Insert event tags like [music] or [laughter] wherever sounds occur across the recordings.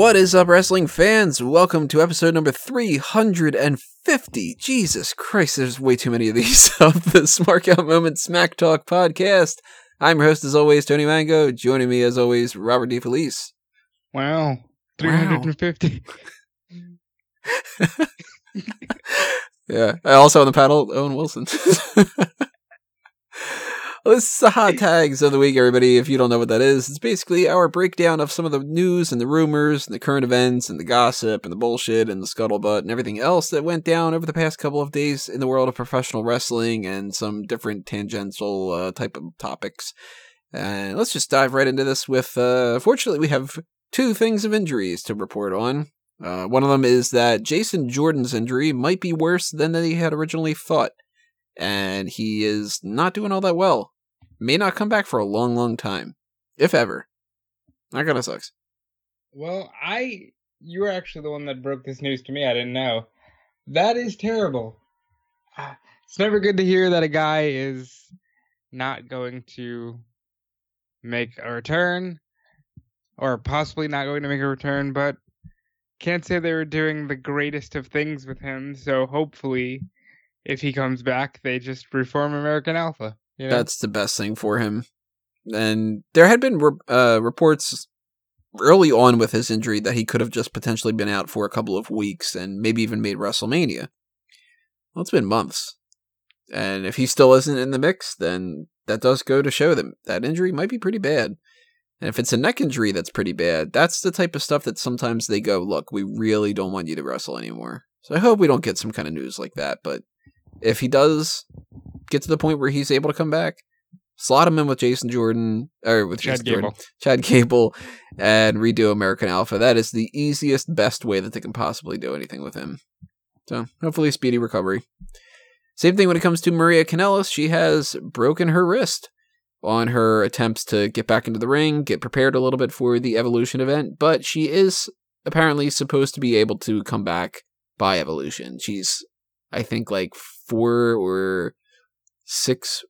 What is up, wrestling fans? Welcome to episode number 350. Jesus Christ, there's way too many of these [laughs] of the Smark Out Moment Smack Talk podcast. I'm your host, as always, Tony Mango. Joining me, as always, Robert DeFelice. Wow. 350. [laughs] yeah. Also on the panel, Owen Wilson. [laughs] Is the hot tags of the week, everybody. If you don't know what that is, it's basically our breakdown of some of the news and the rumors and the current events and the gossip and the bullshit and the scuttlebutt and everything else that went down over the past couple of days in the world of professional wrestling and some different tangential uh, type of topics. And let's just dive right into this with, uh, fortunately, we have two things of injuries to report on. Uh, one of them is that Jason Jordan's injury might be worse than they had originally thought and he is not doing all that well. May not come back for a long, long time, if ever. That kind of sucks. Well, I you were actually the one that broke this news to me. I didn't know. That is terrible. Ah, it's never good to hear that a guy is not going to make a return or possibly not going to make a return, but can't say they were doing the greatest of things with him, so hopefully if he comes back, they just reform American Alpha. That's the best thing for him. And there had been uh, reports early on with his injury that he could have just potentially been out for a couple of weeks and maybe even made WrestleMania. Well, it's been months. And if he still isn't in the mix, then that does go to show that that injury might be pretty bad. And if it's a neck injury that's pretty bad, that's the type of stuff that sometimes they go, look, we really don't want you to wrestle anymore. So I hope we don't get some kind of news like that, but if he does get to the point where he's able to come back, slot him in with Jason Jordan or with Chad Jason Gable. Jordan, Chad Gable, and redo American Alpha. That is the easiest, best way that they can possibly do anything with him. So hopefully, speedy recovery. Same thing when it comes to Maria Kanellis. She has broken her wrist on her attempts to get back into the ring, get prepared a little bit for the Evolution event, but she is apparently supposed to be able to come back by Evolution. She's, I think, like four or six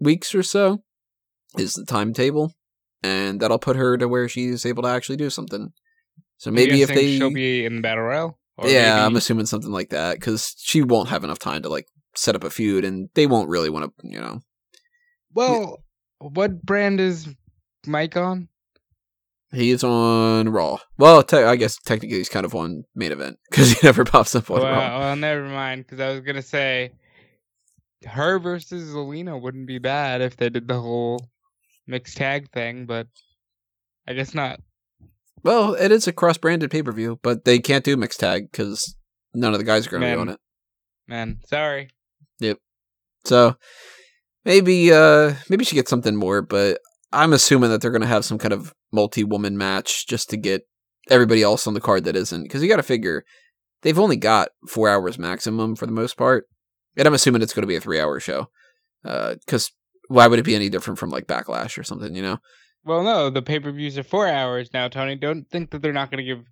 weeks or so is the timetable, and that'll put her to where she's able to actually do something. So maybe if they she'll be in battle royal. yeah, maybe... I'm assuming something like that because she won't have enough time to like set up a feud, and they won't really want to, you know. Well, what brand is Mike on? He's on Raw. Well, te- I guess technically he's kind of on main event because he [laughs] never pops up on well, Raw. Well, never mind. Because I was gonna say her versus Zelina wouldn't be bad if they did the whole mixed tag thing, but I guess not. Well, it is a cross-branded pay-per-view, but they can't do mixed tag because none of the guys are going to be on it. Man, sorry. Yep. So maybe uh maybe she gets something more, but I'm assuming that they're going to have some kind of multi-woman match just to get everybody else on the card that isn't because you got to figure they've only got four hours maximum for the most part and i'm assuming it's going to be a three hour show because uh, why would it be any different from like backlash or something you know? Well no the pay-per-views are four hours now tony. Don't think that they're not going to give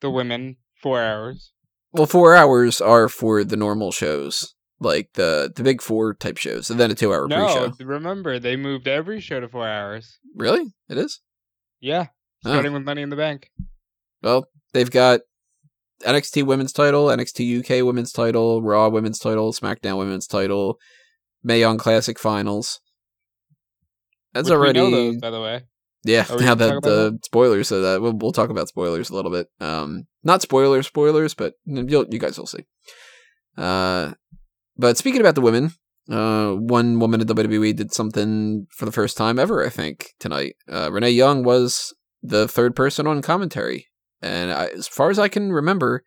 the women four hours. Well four hours are for the normal shows like the the big four type shows and then a two hour no, pre-show. remember they moved every show to four hours. Really? It is? Yeah starting oh. with money in the bank. Well, they've got NXT Women's Title, NXT UK Women's Title, Raw Women's Title, SmackDown Women's Title, Mae Young Classic Finals. That's Which already those, by the way. Yeah, now that the that? spoilers so that we'll, we'll, talk about spoilers a little bit. Um, not spoiler spoilers, but you'll, you guys will see. Uh, but speaking about the women, uh, one woman at WWE did something for the first time ever, I think, tonight. Uh, Renee Young was the third person on commentary and I, as far as I can remember,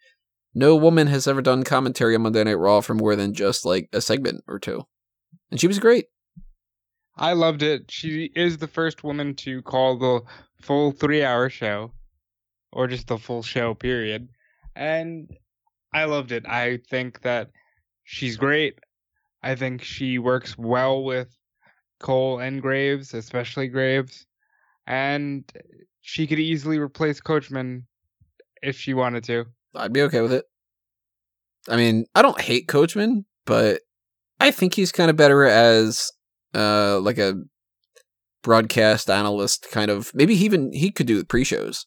no woman has ever done commentary on Monday Night Raw for more than just like a segment or two. And she was great. I loved it. She is the first woman to call the full three hour show, or just the full show, period. And I loved it. I think that she's great. I think she works well with Cole and Graves, especially Graves. And she could easily replace Coachman if she wanted to. I'd be okay with it. I mean, I don't hate Coachman, but I think he's kind of better as uh like a broadcast analyst kind of maybe he even he could do the pre-shows.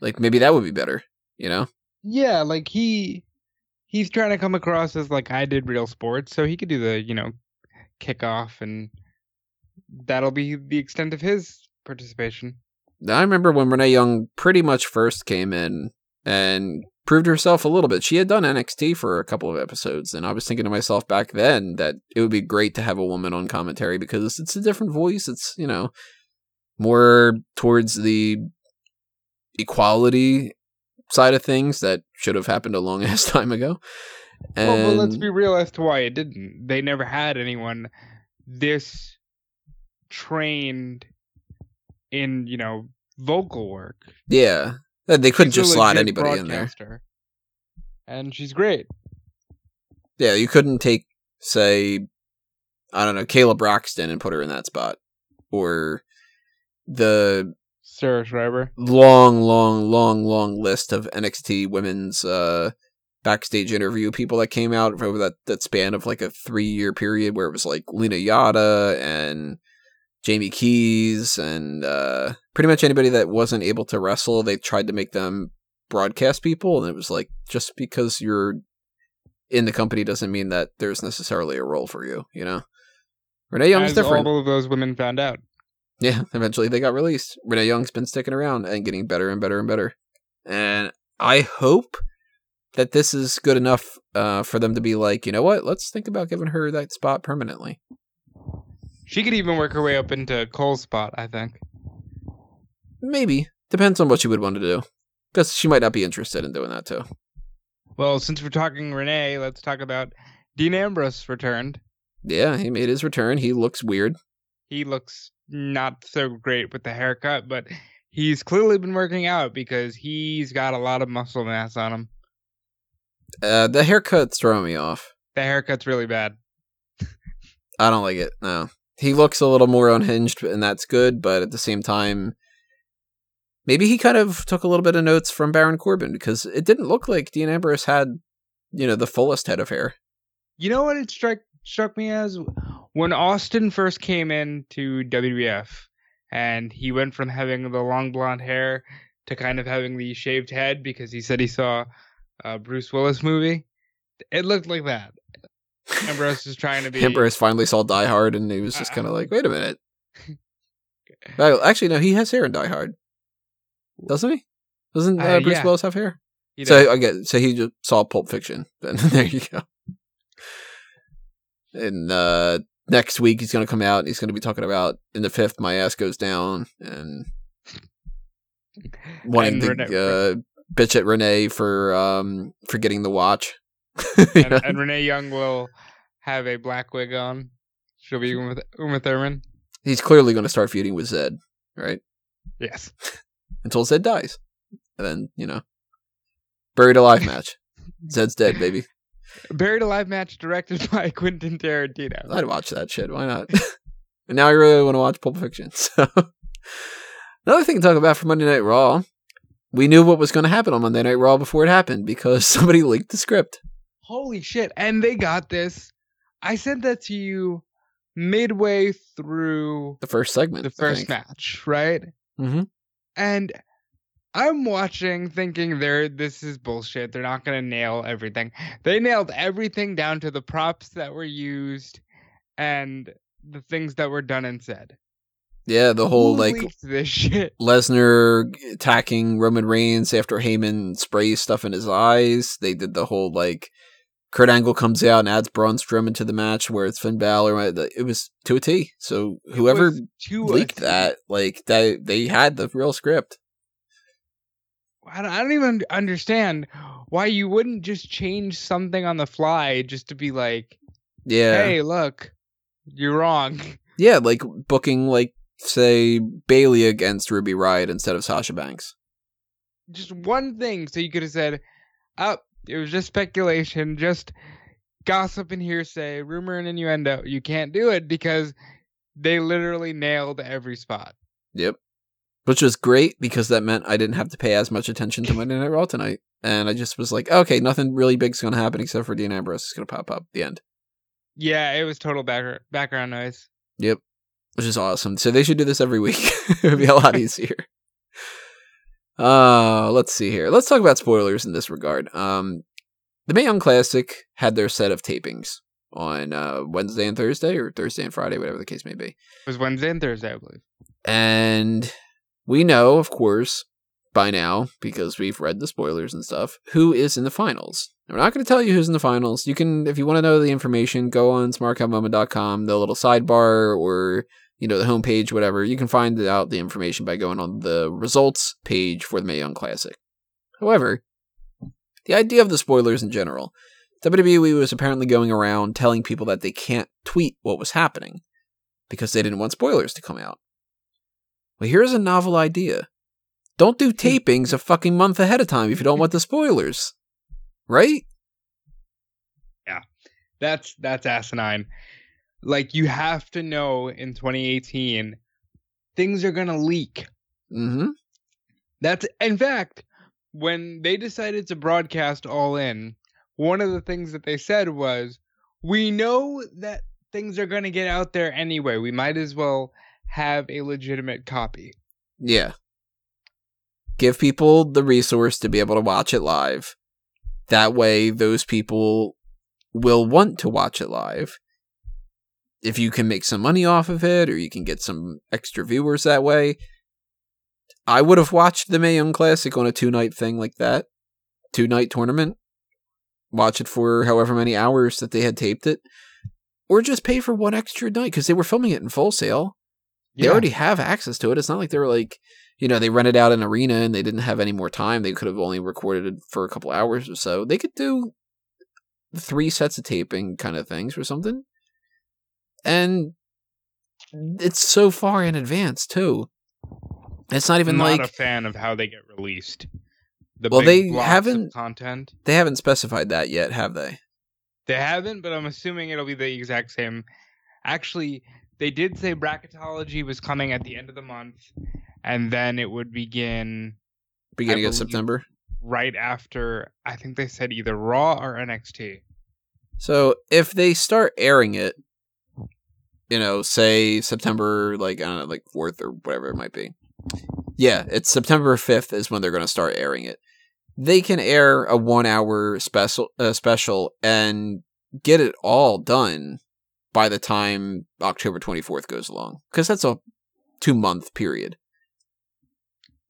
Like maybe that would be better, you know? Yeah, like he he's trying to come across as like I did real sports, so he could do the, you know, kickoff and that'll be the extent of his participation. I remember when Renee Young pretty much first came in and proved herself a little bit. She had done NXT for a couple of episodes, and I was thinking to myself back then that it would be great to have a woman on commentary because it's a different voice. It's, you know, more towards the equality side of things that should have happened a long [laughs] ass time ago. And Well, but let's be real as to why it didn't. They never had anyone this trained in, you know, vocal work. yeah, they couldn't She's just slot anybody in there. And she's great. Yeah, you couldn't take, say, I don't know, Kayla Braxton and put her in that spot, or the Sarah Schreiber. long, long, long, long list of NXT women's uh, backstage interview people that came out over that, that span of like a three year period where it was like Lena Yada and Jamie Keys and uh, pretty much anybody that wasn't able to wrestle, they tried to make them broadcast people. And it was like, just because you're in the company doesn't mean that there's necessarily a role for you, you know? Renee Young's As different. all of those women found out. Yeah, eventually they got released. Renee Young's been sticking around and getting better and better and better. And I hope that this is good enough uh, for them to be like, you know what? Let's think about giving her that spot permanently. She could even work her way up into Cole's spot, I think. Maybe depends on what she would want to do, because she might not be interested in doing that too. Well, since we're talking Renee, let's talk about Dean Ambrose returned. Yeah, he made his return. He looks weird. He looks not so great with the haircut, but he's clearly been working out because he's got a lot of muscle mass on him. Uh, the haircut's throwing me off. The haircut's really bad. I don't like it. No, he looks a little more unhinged, and that's good. But at the same time, maybe he kind of took a little bit of notes from Baron Corbin because it didn't look like Dean Ambrose had, you know, the fullest head of hair. You know what it struck struck me as when Austin first came into WWF and he went from having the long blonde hair to kind of having the shaved head because he said he saw a Bruce Willis movie. It looked like that. Ambrose is trying to be Ambrose finally saw Die Hard, and he was just Uh, kind of like, "Wait a minute." well, actually, no, he has hair in Die Hard, doesn't he? Doesn't uh, Uh, Bruce yeah. Willis have hair? So. I get. So he just saw Pulp Fiction. [laughs] Then there you go. And uh, next week he's going to come out and he's going to be talking about in the fifth, my ass goes down and [laughs] wanting And to Renee- uh, bitch at Renee for um for getting the watch. [laughs] and, and Renee Young will have a black wig on. She'll be Uma, Uma Thurman. he's clearly going to start feuding with Zed, right? Yes. [laughs] Until Zed dies, and then you know, buried alive match. Zed's dead, baby. [laughs] Buried Alive match directed by Quentin Tarantino. I'd watch that shit. Why not? and now I really want to watch Pulp Fiction. So another thing to talk about for Monday Night Raw. We knew what was going to happen on Monday Night Raw before it happened because somebody leaked the script. Holy shit. And they got this. I sent that to you midway through The first segment. the first match, right? Mm-hmm. And I'm watching thinking they're this is bullshit. They're not gonna nail everything. They nailed everything down to the props that were used and the things that were done and said. Yeah, the whole Who like this shit. Lesnar attacking Roman Reigns after Heyman sprays stuff in his eyes. They did the whole like Kurt Angle comes out and adds Braun Strowman to the match where it's Finn Balor. It was to a T. So whoever leaked that, like they they had the real script. I don't, I don't even understand why you wouldn't just change something on the fly just to be like, Yeah, hey, look, you're wrong. [laughs] yeah, like booking like say Bayley against Ruby Riott instead of Sasha Banks. Just one thing. So you could have said, oh, it was just speculation, just gossip and hearsay, rumor and innuendo. You can't do it because they literally nailed every spot. Yep. Which was great because that meant I didn't have to pay as much attention to Monday Night Raw tonight. And I just was like, okay, nothing really big's going to happen except for Dean Ambrose is going to pop up at the end. Yeah, it was total background background noise. Yep. Which is awesome. So they should do this every week. [laughs] it would be a lot [laughs] easier. Uh, let's see here. Let's talk about spoilers in this regard. Um, the Mae Young Classic had their set of tapings on uh, Wednesday and Thursday, or Thursday and Friday, whatever the case may be. It was Wednesday and Thursday, I believe. And we know, of course, by now, because we've read the spoilers and stuff, who is in the finals. We're not going to tell you who's in the finals. You can, if you want to know the information, go on smarkoutmoment.com, the little sidebar or, you know, the homepage, whatever. You can find out the information by going on the results page for the Mae Young Classic. However, the idea of the spoilers in general, WWE was apparently going around telling people that they can't tweet what was happening because they didn't want spoilers to come out. Well, here's a novel idea. Don't do tapings a fucking month ahead of time if you don't want the spoilers. Right? Yeah. That's that's asinine. Like you have to know in 2018 things are going to leak. Mm-hmm. That's in fact when they decided to broadcast all in, one of the things that they said was, "We know that things are going to get out there anyway. We might as well have a legitimate copy." Yeah. Give people the resource to be able to watch it live. That way, those people will want to watch it live. If you can make some money off of it, or you can get some extra viewers that way. I would have watched the Mae Young Classic on a two night thing like that. Two night tournament. Watch it for however many hours that they had taped it. Or just pay for one extra night because they were filming it in Full Sail. They already have access to it. It's not like they were like, you know, they rented out an arena and they didn't have any more time. They could have only recorded it for a couple hours or so. They could do three sets of taping kind of things or something. And it's so far in advance too. It's not even I'm not like a fan of how they get released. The Well, they haven't- content. they haven't specified that yet, have they? They haven't, but I'm assuming it'll be the exact same. Actually, they did say bracketology was coming at the end of the month, and then it would begin Beginning of September. right after. I think they said either Raw or NXT. So if they start airing it, you know, say September like I don't know, like fourth or whatever it might be. Yeah, it's September fifth is when they're going to start airing it. They can air a one hour special uh, special and get it all done by the time October twenty fourth goes along because that's a two month period.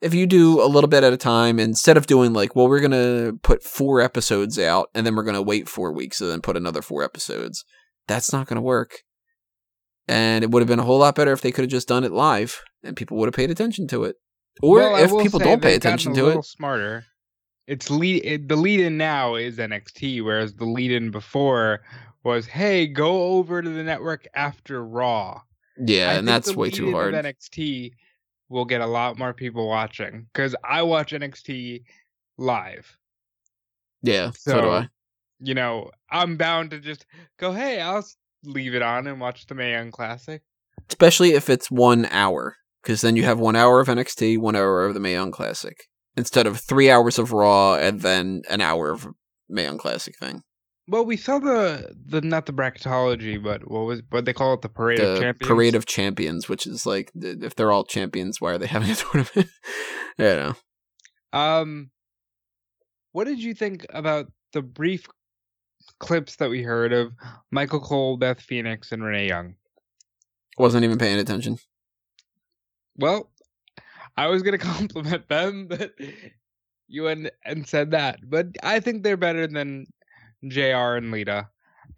If you do a little bit at a time, instead of doing like, well, we're gonna put four episodes out and then we're gonna wait four weeks and then put another four episodes, that's not gonna work. And it would have been a whole lot better if they could have just done it live and people would have paid attention to it. Or Well, if people don't pay attention to it, smarter. It's lead. It, the lead in now is NXT, whereas the lead in before was, "Hey, go over to the network after Raw." yeah, I and that's way too hard. NXT will get a lot more people watching because I watch NXT live. Yeah, so, So, do I. you know, I'm bound to just go, "Hey, I'll leave it on and watch the Mae Young Classic." Especially if it's one hour, because then you have one hour of NXT, one hour of the Mae Young Classic, instead of three hours of Raw and then an hour of Mae Young Classic thing. Well, we saw the the not the bracketology, but what was what they call it the parade of the champions. Parade of Champions, which is like, if they're all champions, why are they having a [laughs] tournament? I don't know. Um, what did you think about the brief clips that we heard of Michael Cole, Beth Phoenix, and Renee Young? Wasn't even paying attention. Well, I was gonna [laughs] compliment them, but you went and said that. But I think they're better than Jr. and Lita,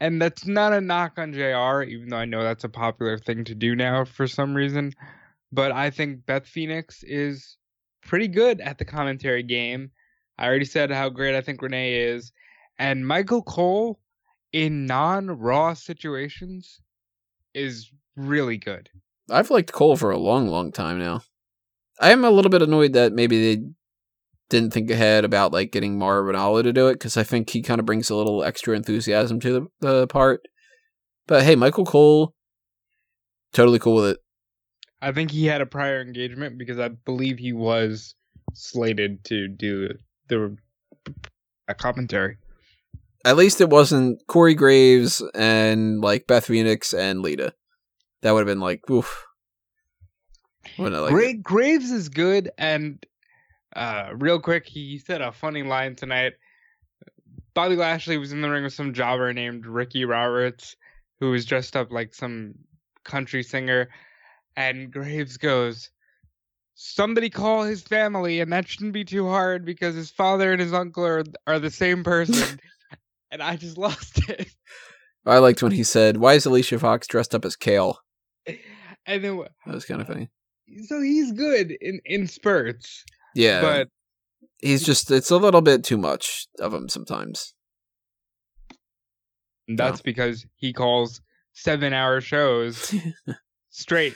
and that's not a knock on Jr. Even though I know that's a popular thing to do now for some reason. But I think Beth Phoenix is pretty good at the commentary game. I already said how great I think Renee is, and Michael Cole in non-Raw situations is really good. I've liked Cole for a long, long time now. I am a little bit annoyed that maybe they didn't think ahead about like getting Mauro Ranallo to do it because I think he kind of brings a little extra enthusiasm to the, the part. But hey, Michael Cole, totally cool with it. I think he had a prior engagement because I believe he was slated to do the a commentary. At least it wasn't Corey Graves and like Beth Phoenix and Lita. That would have been like, oof. Wouldn't have liked it. Gra- Graves is good, and Uh, real quick, he said a funny line tonight. Bobby Lashley was in the ring with some jobber named Ricky Roberts, who was dressed up like some country singer. And Graves goes, Somebody call his family, and that shouldn't be too hard because his father and his uncle are, are the same person. [laughs] and I just [laughs] lost it. I liked when he said, "Why is Alicia Fox dressed up as Kale?" And then That was kind of funny. so he's good in in spurts, Yeah, but he's just it's a little bit too much of him sometimes. that's because he calls seven hour shows [laughs] straight.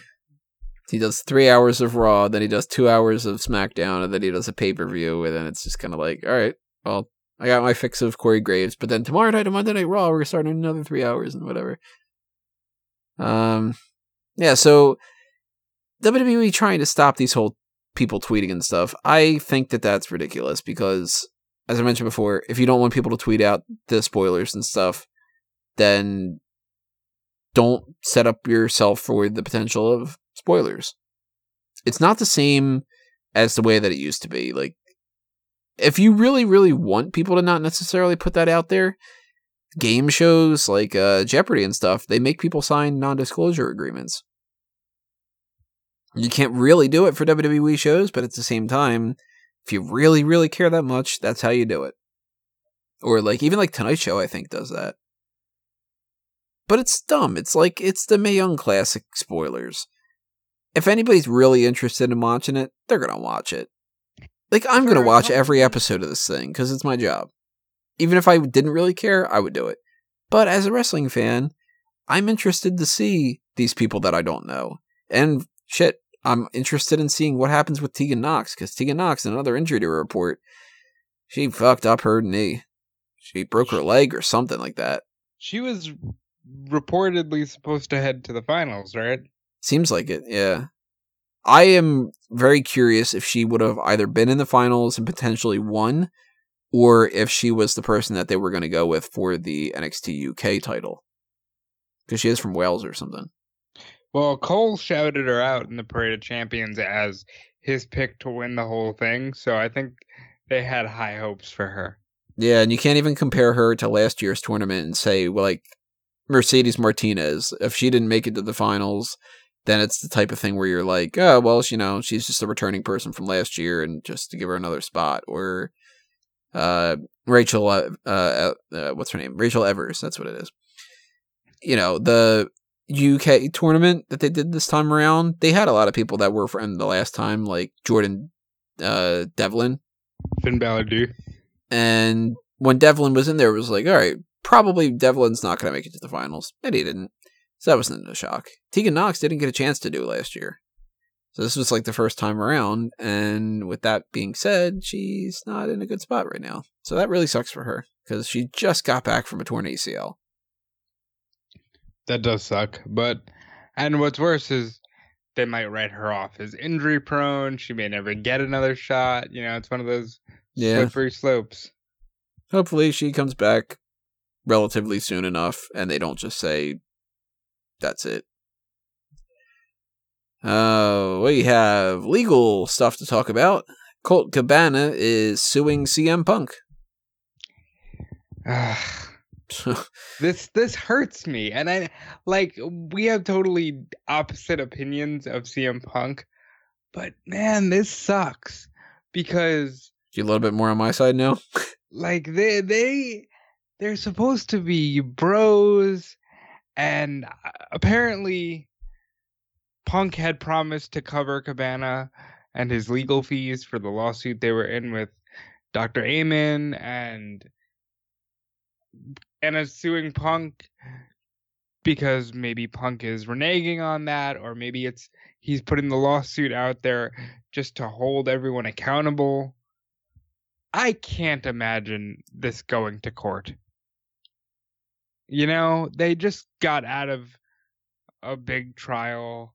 he does three hours of Raw, then he does two hours of SmackDown, and then he does a pay per view, and then it's just kind of like, all right, well, I got my fix of Corey Graves, but then tomorrow night on Monday Night Raw, we're starting another three hours and whatever. Um, yeah, so WWE trying to stop these whole people tweeting and stuff. I think that that's ridiculous because, as I mentioned before, if you don't want people to tweet out the spoilers and stuff, then don't set up yourself for the potential of spoilers. It's not the same as the way that it used to be. Like, if you really, really want people to not necessarily put that out there, game shows like uh, Jeopardy and stuff, they make people sign non disclosure agreements. You can't really do it for WWE shows, but at the same time, if you really, really care that much, that's how you do it. Or like even like Tonight Show, I think does that. But it's dumb. It's like it's the Mae Young Classic spoilers. If anybody's really interested in watching it, they're gonna watch it. Like I'm gonna watch couple- every episode of this thing because it's my job. Even if I didn't really care, I would do it. But as a wrestling fan, I'm interested to see these people that I don't know. And shit, I'm interested in seeing what happens with Tegan Nox because Tegan Nox, another injury to report, she fucked up her knee. She broke her leg or something like that. She was reportedly supposed to head to the finals, right? Seems like it, yeah. I am very curious if she would have either been in the finals and potentially won, or if she was the person that they were going to go with for the NXT UK title. Because she is from Wales or something. Well, Cole shouted her out in the Parade of Champions as his pick to win the whole thing, so I think they had high hopes for her. Yeah, and you can't even compare her to last year's tournament and say, well, like, Mercedes Martinez, if she didn't make it to the finals, then it's the type of thing where you're like, oh, well, you know, she's just a returning person from last year and just to give her another spot. Or uh, Rachel, uh, uh, uh, what's her name? Rachel Evers, that's what it is. You know, the UK tournament that they did this time around, they had a lot of people that were from the last time, like Jordan uh, Devlin. Finn Balor do. And when Devlin was in there, it was like, all right, probably Devlin's not going to make it to the finals. And he didn't. So that wasn't a shock. Tegan Nox didn't get a chance to do last year. So this was like the first time around. And with that being said, she's not in a good spot right now. So that really sucks for her because she just got back from a torn ACL. That does suck. But and what's worse is they might write her off as injury prone. She may never get another shot. You know, it's one of those Yeah. slippery slopes. Hopefully she comes back relatively soon enough and they don't just say, that's it. Uh, we have legal stuff to talk about. Colt Cabana is suing CM Punk. [laughs] this this hurts me and i like we have totally opposite opinions of cm punk but man this sucks because you a little bit more on my side now? [laughs] like they they they're supposed to be bros and uh, apparently punk had promised to cover cabana and his legal fees for the lawsuit they were in with dr Amann and and is suing punk because maybe punk is reneging on that or maybe it's he's putting the lawsuit out there just to hold everyone accountable I can't imagine this going to court. You know, they just got out of a big trial.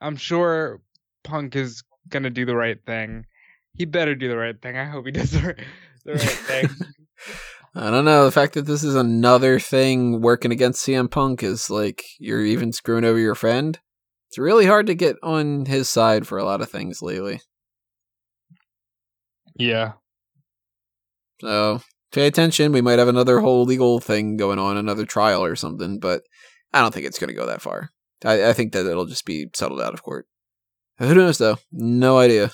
I'm sure Punk is going to do the right thing. He better do the right thing. I hope he does the right, the right thing. [laughs] I don't know. The fact that this is another thing working against CM Punk is like you're even screwing over your friend. It's really hard to get on his side for a lot of things lately. Yeah. So pay attention. We might have another whole legal thing going on, another trial or something, but I don't think it's going to go that far. I, I think that it'll just be settled out of court. Who knows, though? No idea.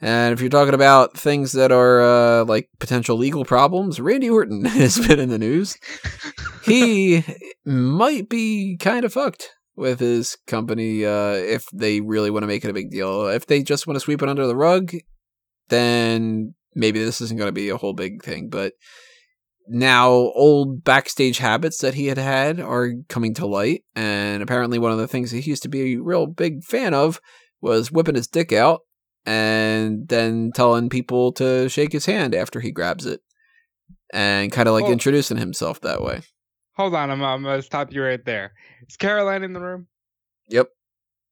And if you're talking about things that are uh, like potential legal problems, Randy Orton [laughs] has been in the news. [laughs] he might be kind of fucked with his company uh, if they really want to make it a big deal. If they just want to sweep it under the rug, then maybe this isn't going to be a whole big thing. But now old backstage habits that he had had are coming to light. And apparently, one of the things that he used to be a real big fan of was whipping his dick out and then telling people to shake his hand after he grabs it and kind of like Well- introducing himself that way. Hold on, I'm, I'm gonna stop you right there. Is Caroline in the room? Yep.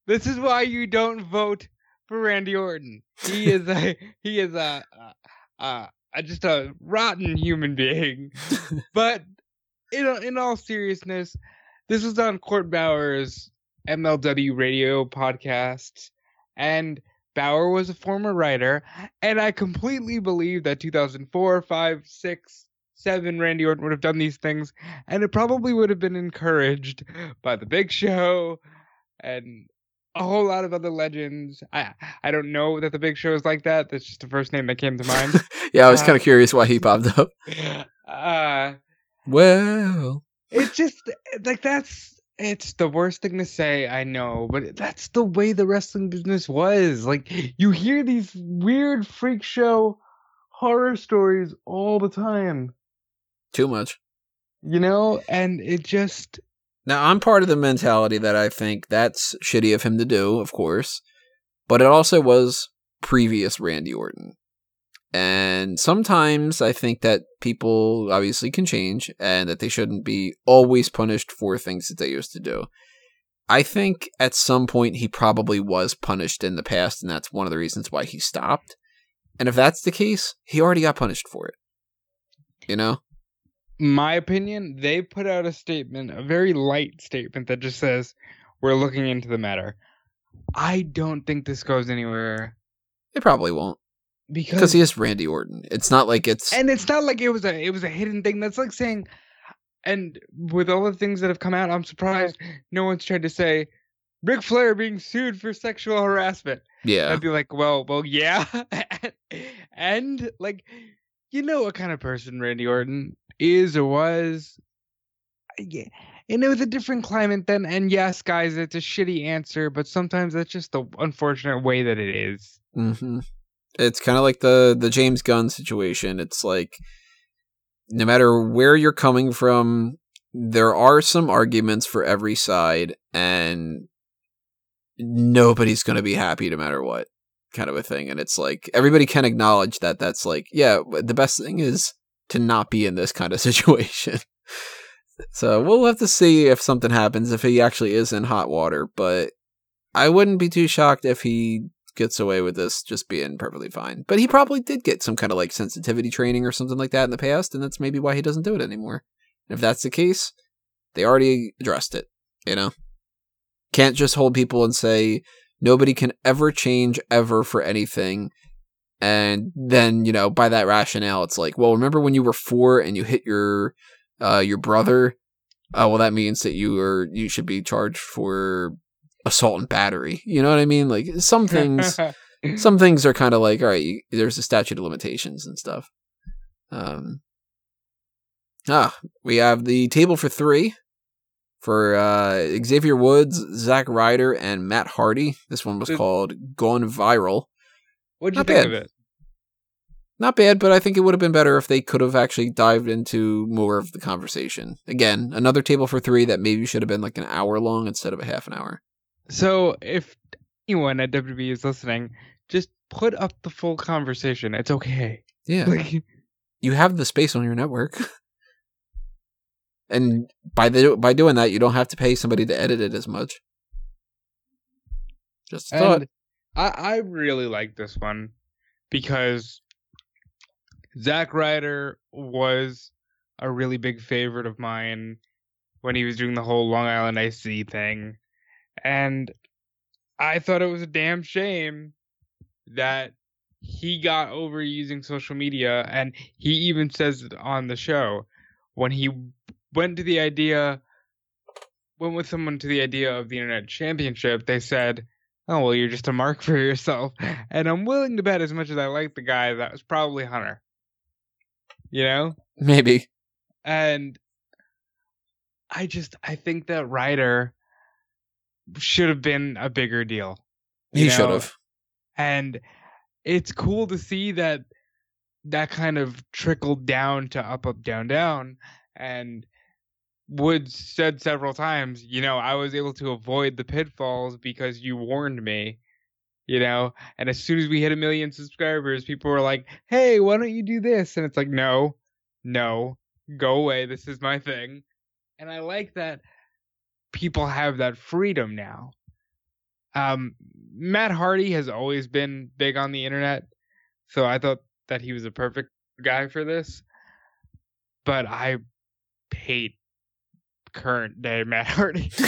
This is why you don't vote for Randy Orton. He is a [laughs] he is a, a, a, a just a rotten human being. [laughs] but in in all seriousness, this was on Court Bauer's MLW radio podcast, and Bauer was a former writer, and I completely believe that 2004, 5, 6, 7 Randy Orton would have done these things, and it probably would have been encouraged by the Big Show and a whole lot of other legends. I I don't know that the Big Show is like that. That's just the first name that came to mind. [laughs] yeah, I was Uh, kind of curious why he popped up. [laughs] uh, Well, it's just like that's it's the worst thing to say i know but that's the way the wrestling business was like you hear these weird freak show horror stories all the time too much. you know and it just Now, I'm part of the mentality that I think that's shitty of him to do, of course, but it also was previous Randy Orton. And sometimes I think that people obviously can change and that they shouldn't be always punished for things that they used to do. I think at some point he probably was punished in the past, and that's one of the reasons why he stopped. And if that's the case, he already got punished for it. You know? My opinion they put out a statement a very light statement that just says we're looking into the matter i don't think this goes anywhere It probably won't. because he is Randy Orton. It's not like it's. and it's not like it was a it was a hidden thing that's like saying and with all the things that have come out i'm surprised no one's tried to say Ric Flair being sued for sexual harassment. yeah. I'd be like, well, well, yeah, [laughs] and like, you know what kind of person Randy Orton is or was. Yeah. And it was a different climate then. And yes, guys, it's a shitty answer, but sometimes that's just the unfortunate way that it is. hmm It's kind of like the the James Gunn situation. It's like no matter where you're coming from, there are some arguments for every side, and nobody's going to be happy no matter what, kind of a thing. And it's like everybody can acknowledge that. That's like, yeah, the best thing is to not be in this kind of [laughs] situation. so we'll have to see if something happens if he actually is in hot water, but I wouldn't be too shocked if he gets away with this just being perfectly fine. But he probably did get some kind of like sensitivity training or something like that in the past, and that's maybe why he doesn't do it anymore. And if that's the case, they already addressed it, you know? Can't just hold people and say nobody can ever change ever for anything. And then, you know, by that rationale, it's like, well, remember when you were four and you hit your uh your brother? Oh well that means that you are you should be charged for assault and battery. You know what I mean? Like some things, [laughs] some things are kind of like, all right, you, there's a statute of limitations and stuff. Um, ah, we have the table for three for uh, Xavier Woods, Zack Ryder, and Matt Hardy. This one was called "Gone Viral." What'd you Not think bad. of it? Not bad, but I think it would have been better if they could have actually dived into more of the conversation. Again, another table for three that maybe should have been like an hour long instead of a half an hour. So if anyone at WWE is listening, just put up the full conversation. It's okay. Yeah. Like, [laughs] you have the space on your network. [laughs] and by the by doing that, you don't have to pay somebody to edit it as much. Just thought. I I really like this one because Zack Ryder was a really big favorite of mine when he was doing the whole Long Island IC thing, and I thought it was a damn shame that he got over using social media, and he even says it on the show when he went to the idea, went with someone to the idea of the internet championship. They said, "Oh well, you're just a mark for yourself," and I'm willing to bet, as much as I like the guy, that was probably Hunter. You know, Maybe. and I just I think that Ryder should have been a bigger deal. He should have. and it's cool to see that that kind of trickled down to up up down down and Woods said several times, you know, I was able to avoid the pitfalls because you warned me. You know, and as soon as we hit a million subscribers, people were like, "Hey, why don't you do this?" And it's like, "No, no, go away. This is my thing." And I like that people have that freedom now. Um, Matt Hardy has always been big on the internet, so I thought that he was a perfect guy for this. But I hate current day [laughs] Matt Hardy. [laughs]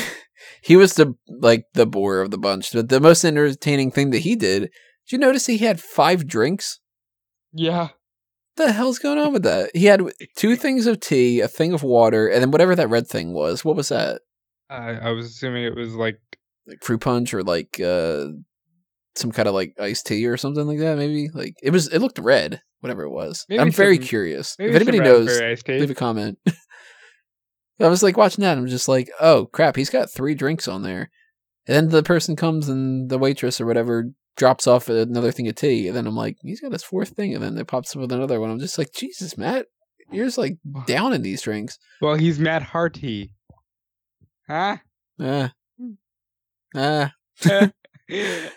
He was the like the bore of the bunch. But the most entertaining thing that he did, did you notice he had five drinks? yeah, What the hell's going on with that? He had [laughs] two things of tea, a thing of water, and then whatever that red thing was. What was that? I I was assuming it was like Like fruit punch or like uh some kind of like iced tea or something like that, maybe? Like it was it looked red, whatever it was. Maybe I'm very curious. if anybody knows, raspberry iced tea. leave a comment. I was like watching that, and I'm just like, oh crap, he's got three drinks on there. And then the person comes and the waitress or whatever drops off another thing of tea, and then I'm like, he's got his fourth thing, and then it pops up with another one. I'm just like, Jesus, Matt, you're just like down in these drinks. Well, he's Matt Hardy. Huh? Ah. Ah. [laughs] [laughs]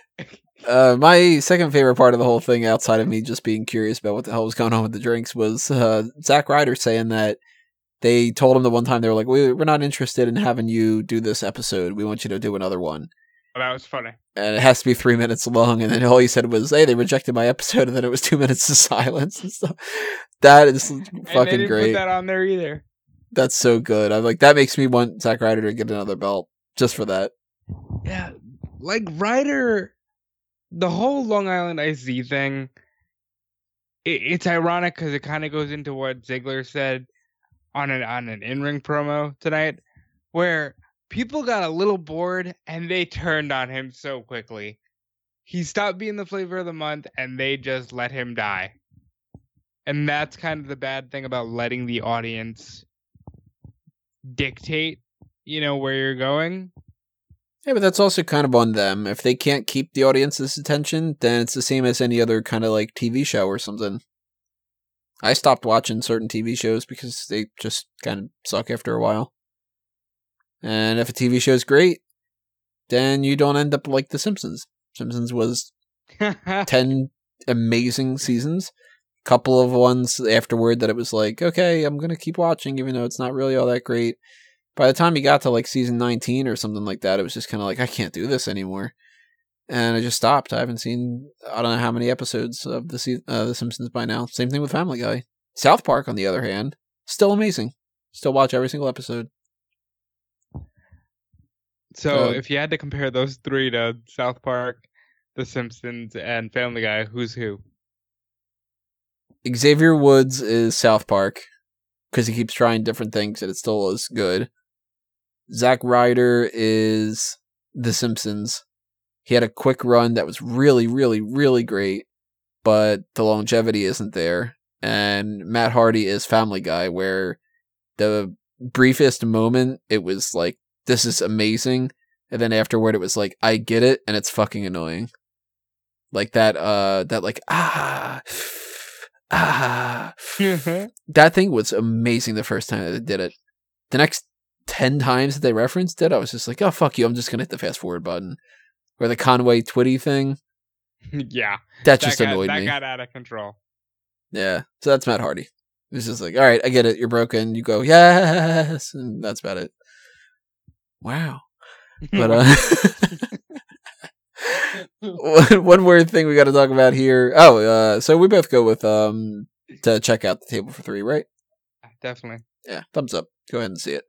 Uh, my second favorite part of the whole thing, outside of me just being curious about what the hell was going on with the drinks, was uh, Zack Ryder saying that they told him the one time they were like, we, "We're not interested in having you do this episode. We want you to do another one, oh, that was funny. and it has to be three minutes long." And then all he said was, "Hey, they rejected my episode," and then it was two [laughs] minutes of silence and stuff. That is and they fucking didn't great. Put that on there either. That's so good. I'm like, that makes me want Zack Ryder to get another belt just for that. Yeah, like Ryder, the whole Long Island IC thing. It, it's ironic because it kind of goes into what Ziggler said on an on an in ring promo tonight, where people got a little bored and they turned on him so quickly. He stopped being the flavor of the month, and they just let him die. And that's kind of the bad thing about letting the audience dictate, you know, where you're going. Yeah, but that's also kind of on them. If they can't keep the audience's attention, then it's the same as any other kind of like TV show or something. I stopped watching certain TV shows because they just kind of suck after a while. And if a TV show is great, then you don't end up like The Simpsons. Simpsons was [laughs] 10 amazing seasons. Couple of ones afterward that it was like, okay, I'm going to keep watching even though it's not really all that great. By the time you got to like season 19 or something like that, it was just kind of like, I can't do this anymore. And I just stopped. I haven't seen, I don't know how many episodes of the, se- uh, the Simpsons by now. Same thing with Family Guy. South Park, on the other hand, still amazing. Still watch every single episode. So Uh, if you had to compare those three to South Park, The Simpsons, and Family Guy, who's who? Xavier Woods is South Park because he keeps trying different things and it still is good. Zack Ryder is The Simpsons. He had a quick run that was really, really, really great, but the longevity isn't there. And Matt Hardy is Family Guy, where the briefest moment it was like, this is amazing. And then afterward it was like, I get it, and it's fucking annoying. Like that, uh, that like, ah, ah, that thing was amazing the first time that they did it. The next 10 times that they referenced it, I was just like, oh, fuck you. I'm just going to hit the fast forward button. Or the Conway Twitty thing. [laughs] yeah, That that just got, annoyed that me. got out of control. Yeah. So that's Matt Hardy. It's just like, all right, I get it. You're broken. You go, yes. And that's about it. Wow. But, uh, [laughs] [laughs] one one more thing we got to talk about here. Oh, uh, so we both go with, um, to check out the table for three, right? definitely. Yeah, thumbs up. Go ahead and see it.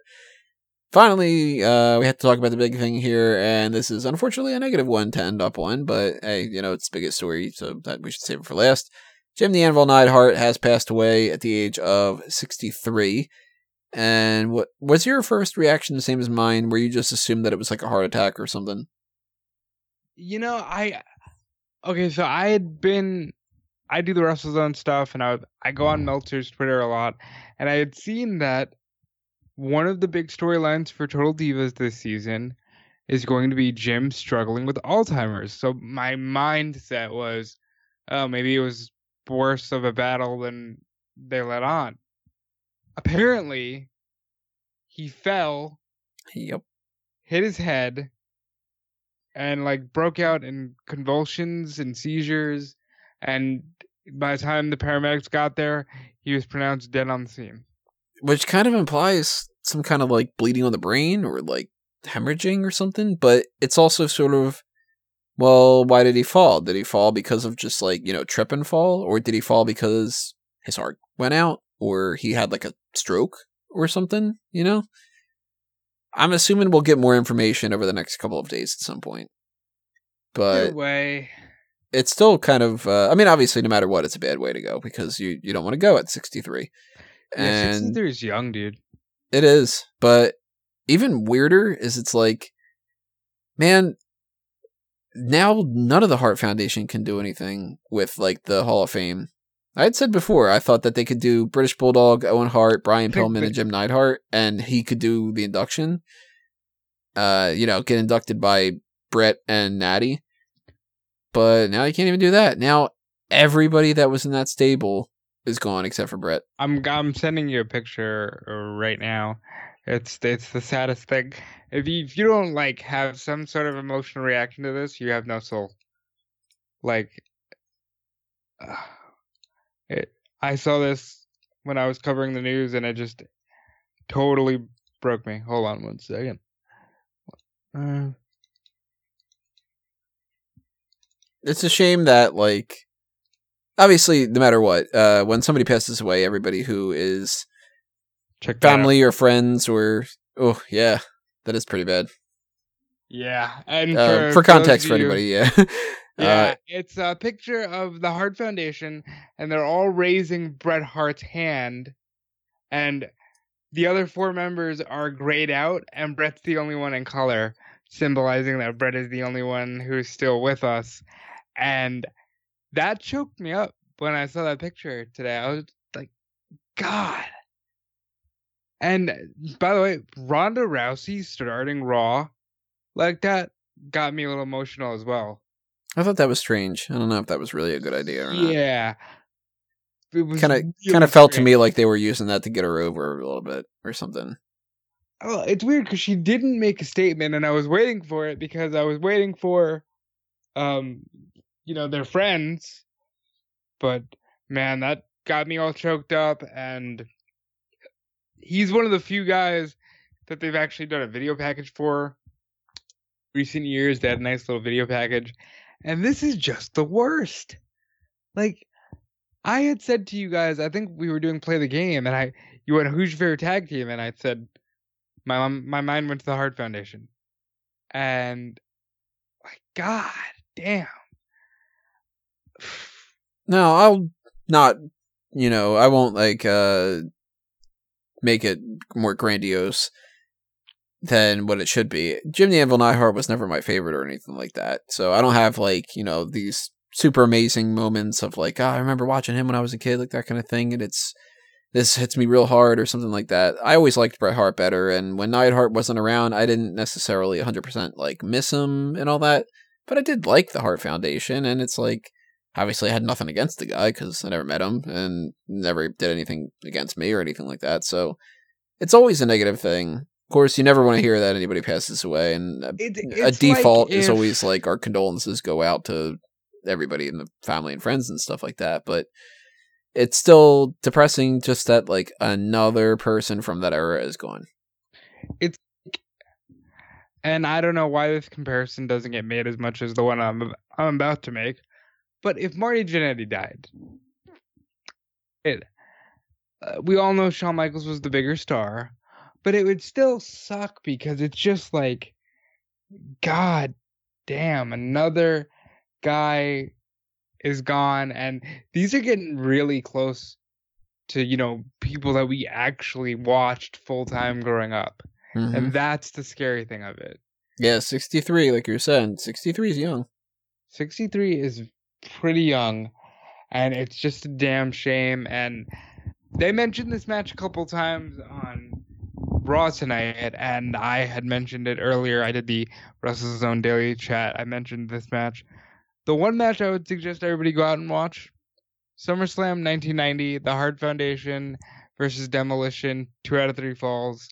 Finally, uh, we have to talk about the big thing here, and this is unfortunately a negative one to end up on, but hey, you know, it's the biggest story, so that we should save it for last. Jim the Anvil Neidhart has passed away at the age of 63. And what was your first reaction the same as mine, where you just assumed that it was like a heart attack or something? You know, I okay, so I had been I do the WrestleZone stuff and I I go on Meltzer's Twitter a lot and I had seen that one of the big storylines for Total Divas this season is going to be Jim struggling with Alzheimer's. So my mindset was, oh, maybe it was worse of a battle than they let on. Apparently, he fell, Yep. hit his head, and like broke out in convulsions and seizures. And by the time the paramedics got there, he was pronounced dead on the scene. Which kind of implies some kind of like bleeding on the brain or like hemorrhaging or something, but it's also sort of well, why did he fall? Did he fall because of just like, you know, trip and fall? Or did he fall because his heart went out? Or he had like a stroke or something, you know? I'm assuming we'll get more information over the next couple of days at some point. But Either way, it's still kind of uh, I mean, obviously no matter what, it's a bad way to go because you, you don't want to go at 63. Yeah, And 63 is young, dude. it is, but even weirder is it's like, man, now none of the Hart Foundation can do anything with like the Hall of Fame. I had said before I thought that they could do British Bulldog, Owen Hart, Brian [laughs] Pillman, and Jim Neidhart, and he could do the induction. Uh, you know, get inducted by Bret and Natty. But now you can't even do that. Now everybody that was in that stable is gone except for Bret. I'm I'm sending you a picture uh, right now. It's it's the saddest thing. If you if you don't like have some sort of emotional reaction to this, you have no soul. Like, uh, [sighs] it. I saw this when I was covering the news, and it just totally broke me. Hold on one second. Uh, it's a shame that like obviously no matter what uh when somebody passes away everybody who is check out. family or friends or oh yeah that is pretty bad Yeah, and uh, for, for context for you- anybody yeah [laughs] Yeah, uh, it's a picture of the Hart Foundation, and they're all raising Bret Hart's hand, and the other four members are grayed out, and Bret's the only one in color, symbolizing that Bret is the only one who's still with us. And that choked me up when I saw that picture today. I was like, God. And by the way, Ronda Rousey starting Raw like that got me a little emotional as well. i thought that was strange i don't know if that was really a good idea or not Yeah. Kind of kind of felt to me like they were using that to get her over a little bit or something Oh, it's weird because she didn't make a statement, and I was waiting for it because I was waiting for, um, you know they're friends. But man, that got me all choked up, and he's one of the few guys that they've actually done a video package for. Recent years, they had a nice little video package, and this is just the worst. Like, I had said to you guys, I think we were doing play the game, and I you went, "Who's your favorite tag team?" And I said, my mom, my mind went to the Hart Foundation, and like, God damn. No i'll not you know i won't like uh make it more grandiose than what it should be. Jim the Anvil Neidhart was never my favorite or anything like that. So I don't have like, you know, these super amazing moments of like, oh, I remember watching him when I was a kid, like that kind of thing. And it's, this hits me real hard or something like that. I always liked Bret Hart better. And when Neidhart wasn't around, I didn't necessarily 100% like miss him and all that. But I did like the Hart Foundation. And it's like, obviously I had nothing against the guy because I never met him and never did anything against me or anything like that. So it's always a negative thing. Of course, you never want to hear that anybody passes away, and a, It, a default like is if- always like our condolences go out to everybody in the family and friends and stuff like that. But it's still depressing just that like another person from that era is gone. It's and I don't know why this comparison doesn't get made as much as the one I'm I'm about to make. But if Marty Jannetty died, it uh, we all know Shawn Michaels was the bigger star, but it would still suck because it's just like, God damn, another guy is gone, and these are getting really close to you know people that we actually watched full time growing up, Mhm. and that's the scary thing of it. Yeah, 63, like you're saying. 63 is young. 63 is pretty young, and it's just a damn shame. And they mentioned this match a couple times on Raw tonight, and I had mentioned it earlier. I did the Russell's WrestleZone Daily Chat. I mentioned this match. The one match I would suggest everybody go out and watch SummerSlam 1990, The Hart Foundation versus Demolition, two out of three falls.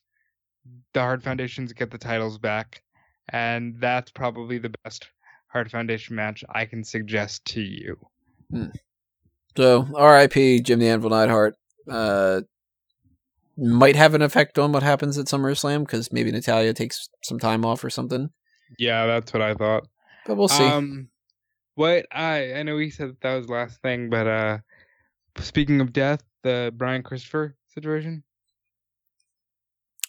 The Hart Foundations get the titles back, and that's probably the best Hart Foundation match I can suggest to you. So, RIP, Jim the Anvil Neidhart. Uh, might have an effect on what happens at SummerSlam because maybe Natalya takes some time off or something. Yeah, that's what I thought. But we'll see. Um, what I I know he said that, that was the last thing, but uh, speaking of death, the Brian Christopher situation.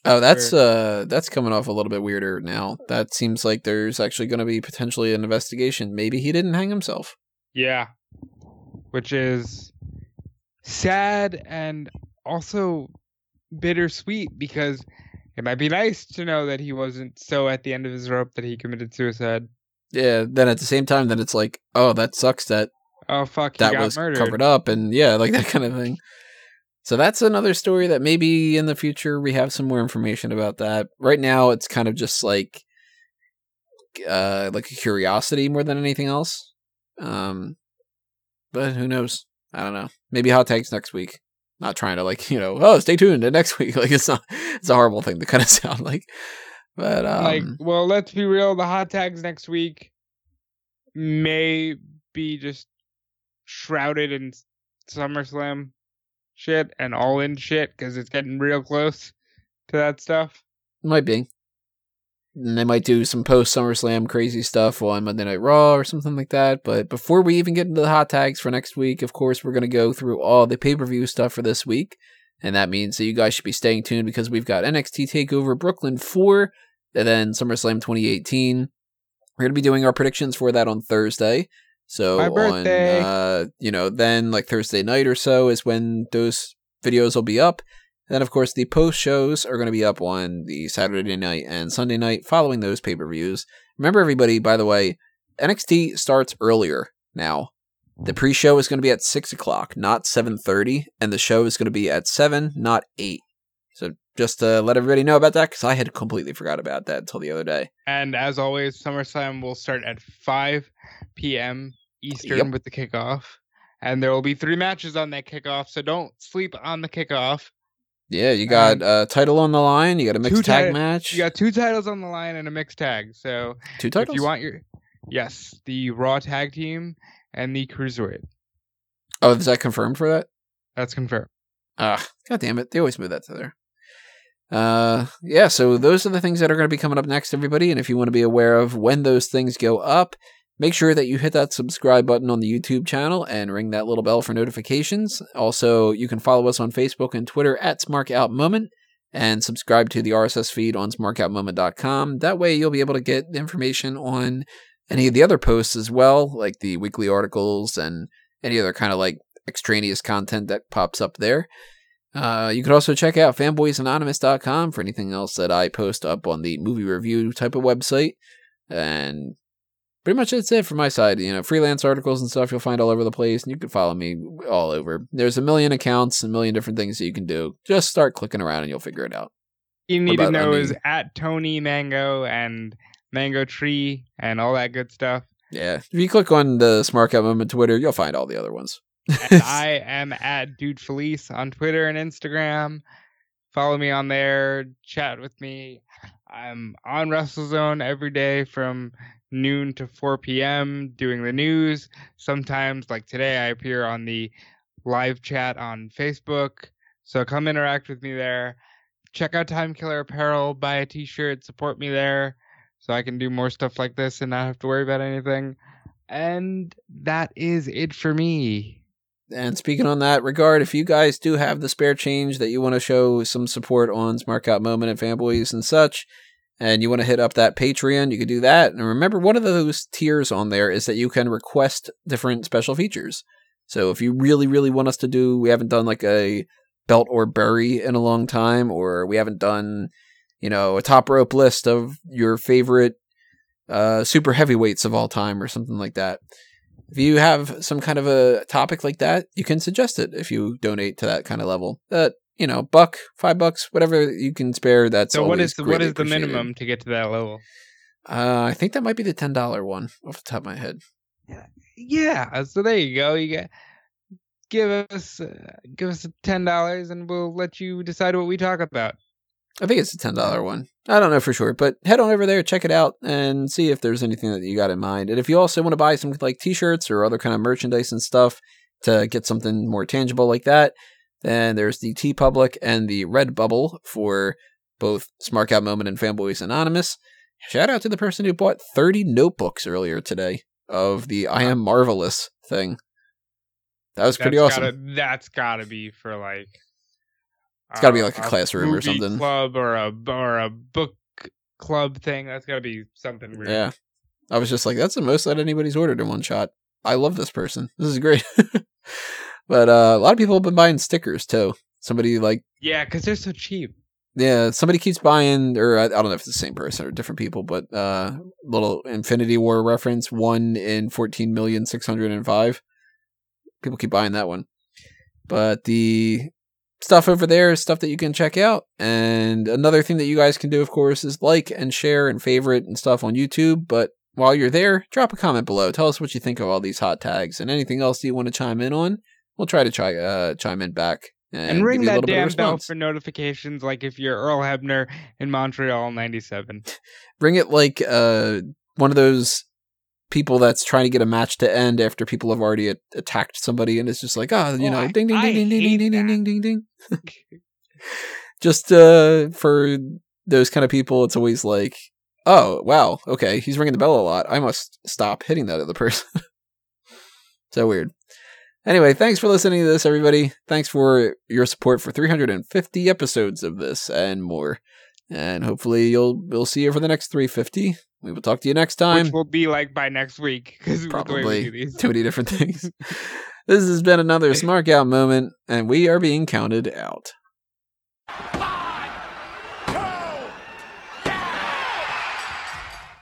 Oh, that's uh, that's coming off a little bit weirder now. That seems like there's actually going to be potentially an investigation. Maybe he didn't hang himself. Yeah, which is sad and also bittersweet because it might be nice to know that he wasn't so at the end of his rope that he committed suicide. Yeah. Then at the same time, then it's like, oh, that sucks that Oh fuck, he that was murdered. covered up and yeah like that kind of thing so that's another story that maybe in the future we have some more information about that. Right now it's kind of just like uh like a curiosity more than anything else. Um but who knows? I don't know. Maybe hot tags next week. Not trying to like [laughs] you know oh stay tuned to next [laughs] week. Like it's not it's a horrible thing to [laughs] kind of sound like. But um like, well, let's be real. The hot tags next week may be just shrouded in SummerSlam shit and all in shit because it's getting real close to that stuff. Might be. And they might do some post SummerSlam crazy stuff on Monday Night Raw or something like that. But before we even get into the hot tags for next week, of course, we're going to go through all the pay per view stuff for this week. And that means that you guys should be staying tuned because we've got NXT TakeOver Brooklyn 4 and then SummerSlam 2018. We're going to be doing our predictions for that on Thursday. So My birthday. on, uh, you know, then like Thursday night or so is when those videos will be up. Then, of course, the post shows are going to be up on the Saturday night and Sunday night following those pay per views. Remember, everybody, by the way, NXT starts earlier now. The pre show is going to be at 6 o'clock, not 7.30, and the show is going to be at 7, not 8. So just to let everybody know about that, because I had completely forgot about that until the other day. And as always, SummerSlam will start at 5 p.m. Eastern Yep. with the kickoff. And there will be three matches on that kickoff, so don't sleep on the kickoff. Yeah, you got a title on the line, you got a mixed tag ti- match, You got two titles on the line and a mixed tag. So two titles. if you want your. Yes, the Raw Tag Team and the Cruiserweight. oh, is that confirmed for that? That's confirmed. Ah, god damn it. They always move that to there. Uh yeah, so those are the things that are going to be coming up next, everybody. And if you want to be aware of when those things go up, make sure that you hit that subscribe button on the YouTube channel and ring that little bell for notifications. Also, you can follow us on Facebook and Twitter at SmarkOutMoment and subscribe to the RSS feed on smarkoutmoment.com. That way you'll be able to get information on any of the other posts as well, like the weekly articles and any other kind of like extraneous content that pops up there. Uh, you can also check out fanboysanonymous.com for anything else that I post up on the movie review type of website. And pretty much that's it from my side. You know, freelance articles and stuff you'll find all over the place, and you can follow me all over. There's a million accounts, a million different things that you can do. Just start clicking around and you'll figure it out. You need to know is at Tony Mango and Mango Tree and all that good stuff. Yeah. If you click on the Smark Out Moment Twitter, you'll find all the other ones. [laughs] and I am at Dude Felice on Twitter and Instagram. Follow me on there, chat with me. I'm on WrestleZone every day from noon to 4 p.m. doing the news. Sometimes, like today, I appear on the live chat on Facebook. So come interact with me there. Check out Time Killer Apparel, buy a t shirt, support me there so I can do more stuff like this and not have to worry about anything. And that is it for me. And speaking on that regard, if you guys do have the spare change that you want to show some support on Smark Moment and Fanboys and such, and you want to hit up that Patreon, you can do that. And remember, one of those tiers on there is that you can request different special features. So if you really, really want us to do, we haven't done like a belt or bury in a long time, or we haven't done, you know, a top rope list of your favorite uh, super heavyweights of all time or something like that. If you have some kind of a topic like that, you can suggest it if you donate to that kind of level. That you know, buck, five bucks, whatever you can spare. That's so. What always the, what is the minimum to get to that level? Uh, I think that might be the ten dollar one off the top of my head. Yeah. So there you go. You get give us uh, give us ten dollars, and we'll let you decide what we talk about. I think it's a ten dollar one. I don't know for sure, but head on over there, check it out, and see if there's anything that you got in mind. And if you also want to buy some like t-shirts or other kind of merchandise and stuff to get something more tangible like that, then there's the TeePublic and the Redbubble for both Smark Out Moment and Fanboys Anonymous. Shout out to the person who bought 30 notebooks earlier today of the I Am Marvelous thing. That was pretty That's awesome. Gotta, that's gotta be for like. It's gotta be like a classroom or something. Club or a or a book club thing. That's gotta be something weird. Yeah. I was just like, that's the most that anybody's ordered in one shot. I love this person. This is great. [laughs] but uh, a lot of people have been buying stickers too. Somebody like, Yeah, because they're so cheap. yeah, somebody keeps buying, or I, I don't know if it's the same person or different people, but uh, little Infinity War reference, one in fourteen million six hundred and five. People keep buying that one. But the stuff over there is stuff that you can check out. And another thing that you guys can do, of course, is like and share and favorite and stuff on YouTube. But while you're there, drop a comment below. Tell us what you think of all these hot tags and anything else you want to chime in on. We'll try to try uh, chime in back and, And, ring that damn bell for notifications, like if you're Earl Hebner in Montreal '97. Bring [laughs] it like uh, one of those people that's trying to get a match to end after people have already a- attacked somebody, and it's just like, oh, you Oh, know, I- ding ding I ding ding ding ding ding ding ding [laughs] ding. [laughs] Just uh, for those kind of people, it's always like, oh wow, okay, he's ringing the bell a lot. I must stop hitting that other person. [laughs] so weird. Anyway, thanks for listening to this, everybody. Thanks for your support for 350 episodes of this and more. And hopefully you'll we'll see you for the next 350. We will talk to you next time. which will be like by next week because we Probably these. too many different things. [laughs] this has been another [laughs] Smark Out moment, and we are being counted out.